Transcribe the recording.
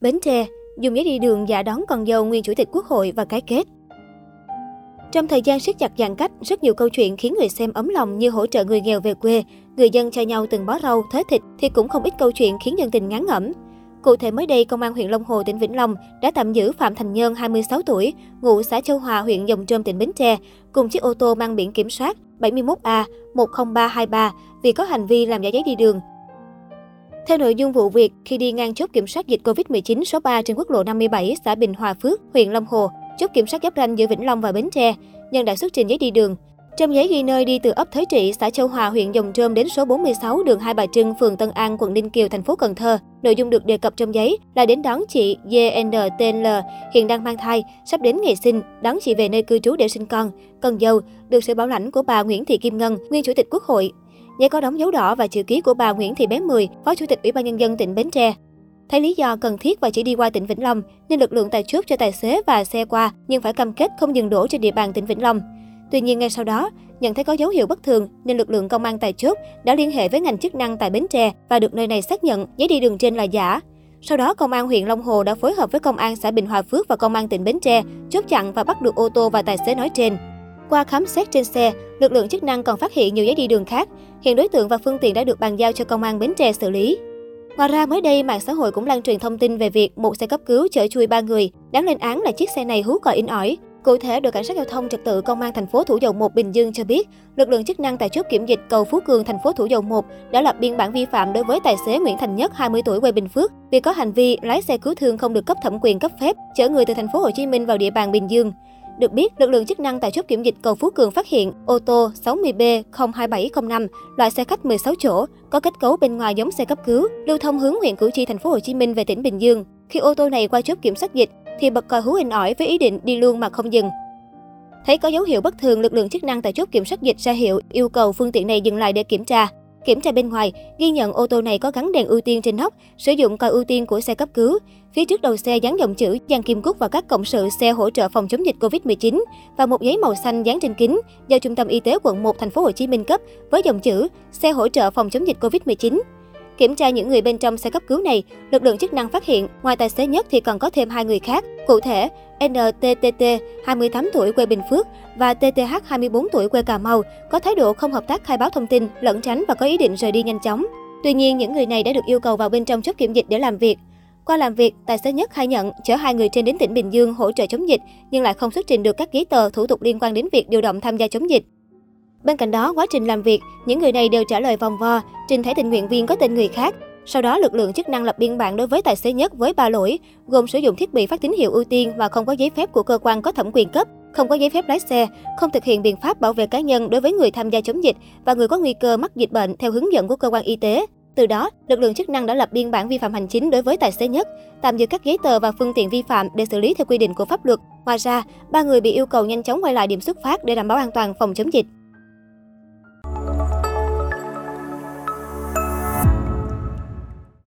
Bến Tre, dùng giấy đi đường giả đón con dâu nguyên chủ tịch quốc hội và cái kết. Trong thời gian siết chặt giãn cách, rất nhiều câu chuyện khiến người xem ấm lòng như hỗ trợ người nghèo về quê, người dân cho nhau từng bó rau, thớ thịt thì cũng không ít câu chuyện khiến dân tình ngán ngẩm. Cụ thể mới đây, Công an huyện Long Hồ, tỉnh Vĩnh Long đã tạm giữ Phạm Thành Nhân, 26 tuổi, ngụ xã Châu Hòa, huyện Dòng Trơm, tỉnh Bến Tre, cùng chiếc ô tô mang biển kiểm soát 71A 10323 vì có hành vi làm giả giấy đi đường. Theo nội dung vụ việc, khi đi ngang chốt kiểm soát dịch COVID-19 số 3 trên quốc lộ 57, xã Bình Hòa Phước, huyện Long Hồ, chốt kiểm soát giáp ranh giữa Vĩnh Long và Bến Tre, Nhân đã xuất trình giấy đi đường. Trong giấy ghi nơi đi từ ấp Thới Trị, xã Châu Hòa, huyện Dòng Trơm đến số 46 đường Hai Bà Trưng, phường Tân An, quận Ninh Kiều, thành phố Cần Thơ. Nội dung được đề cập trong giấy là đến đón chị GNTL, hiện đang mang thai, sắp đến ngày sinh, đón chị về nơi cư trú để sinh con. cần dâu, được sự bảo lãnh của bà Nguyễn Thị Kim Ngân, nguyên chủ tịch Quốc hội. Giấy có đóng dấu đỏ và chữ ký của bà Nguyễn Thị Bé Mười, Phó Chủ tịch Ủy ban Nhân dân tỉnh Bến Tre. Thấy lý do cần thiết và chỉ đi qua tỉnh Vĩnh Long, nên lực lượng tại chốt cho tài xế và xe qua, nhưng phải cam kết không dừng đổ trên địa bàn tỉnh Vĩnh Long. Tuy nhiên ngay sau đó, nhận thấy có dấu hiệu bất thường nên lực lượng công an tại chốt đã liên hệ với ngành chức năng tại Bến Tre và được nơi này xác nhận giấy đi đường trên là giả. Sau đó, công an huyện Long Hồ đã phối hợp với công an xã Bình Hòa Phước và công an tỉnh Bến Tre chốt chặn và bắt được ô tô và tài xế nói trên. Qua khám xét trên xe, lực lượng chức năng còn phát hiện nhiều giấy đi đường khác. Hiện đối tượng và phương tiện đã được bàn giao cho công an Bến Tre xử lý. Ngoài ra, mới đây, mạng xã hội cũng lan truyền thông tin về việc một xe cấp cứu chở chui ba người. Đáng lên án là chiếc xe này hú còi in ỏi. Cụ thể, đội cảnh sát giao thông trật tự công an thành phố Thủ Dầu Một Bình Dương cho biết, lực lượng chức năng tại chốt kiểm dịch cầu Phú Cường thành phố Thủ Dầu Một đã lập biên bản vi phạm đối với tài xế Nguyễn Thành Nhất 20 tuổi quê Bình Phước vì có hành vi lái xe cứu thương không được cấp thẩm quyền cấp phép chở người từ thành phố Hồ Chí Minh vào địa bàn Bình Dương. Được biết, lực lượng chức năng tại chốt kiểm dịch cầu Phú Cường phát hiện ô tô 60B02705, loại xe khách 16 chỗ, có kết cấu bên ngoài giống xe cấp cứu, lưu thông hướng huyện Củ Chi thành phố Hồ Chí Minh về tỉnh Bình Dương. Khi ô tô này qua chốt kiểm soát dịch thì bật còi hú inh ỏi với ý định đi luôn mà không dừng. Thấy có dấu hiệu bất thường, lực lượng chức năng tại chốt kiểm soát dịch ra hiệu yêu cầu phương tiện này dừng lại để kiểm tra. Kiểm tra bên ngoài, ghi nhận ô tô này có gắn đèn ưu tiên trên nóc, sử dụng còi ưu tiên của xe cấp cứu. Phía trước đầu xe dán dòng chữ Giang Kim Cúc và các cộng sự xe hỗ trợ phòng chống dịch Covid-19 và một giấy màu xanh dán trên kính do Trung tâm Y tế quận 1 thành phố Hồ Chí Minh cấp với dòng chữ xe hỗ trợ phòng chống dịch Covid-19. Kiểm tra những người bên trong xe cấp cứu này, lực lượng chức năng phát hiện ngoài tài xế nhất thì còn có thêm hai người khác. Cụ thể, NTTT, 28 tuổi quê Bình Phước và TTH, 24 tuổi quê Cà Mau, có thái độ không hợp tác khai báo thông tin, lẩn tránh và có ý định rời đi nhanh chóng. Tuy nhiên, những người này đã được yêu cầu vào bên trong chốt kiểm dịch để làm việc. Qua làm việc, tài xế nhất khai nhận chở hai người trên đến tỉnh Bình Dương hỗ trợ chống dịch, nhưng lại không xuất trình được các giấy tờ thủ tục liên quan đến việc điều động tham gia chống dịch. Bên cạnh đó, quá trình làm việc, những người này đều trả lời vòng vo, trình thẻ tình nguyện viên có tên người khác. Sau đó, lực lượng chức năng lập biên bản đối với tài xế nhất với ba lỗi, gồm sử dụng thiết bị phát tín hiệu ưu tiên và không có giấy phép của cơ quan có thẩm quyền cấp, không có giấy phép lái xe, không thực hiện biện pháp bảo vệ cá nhân đối với người tham gia chống dịch và người có nguy cơ mắc dịch bệnh theo hướng dẫn của cơ quan y tế. Từ đó, lực lượng chức năng đã lập biên bản vi phạm hành chính đối với tài xế nhất, tạm giữ các giấy tờ và phương tiện vi phạm để xử lý theo quy định của pháp luật. Ngoài ra, ba người bị yêu cầu nhanh chóng quay lại điểm xuất phát để đảm bảo an toàn phòng chống dịch.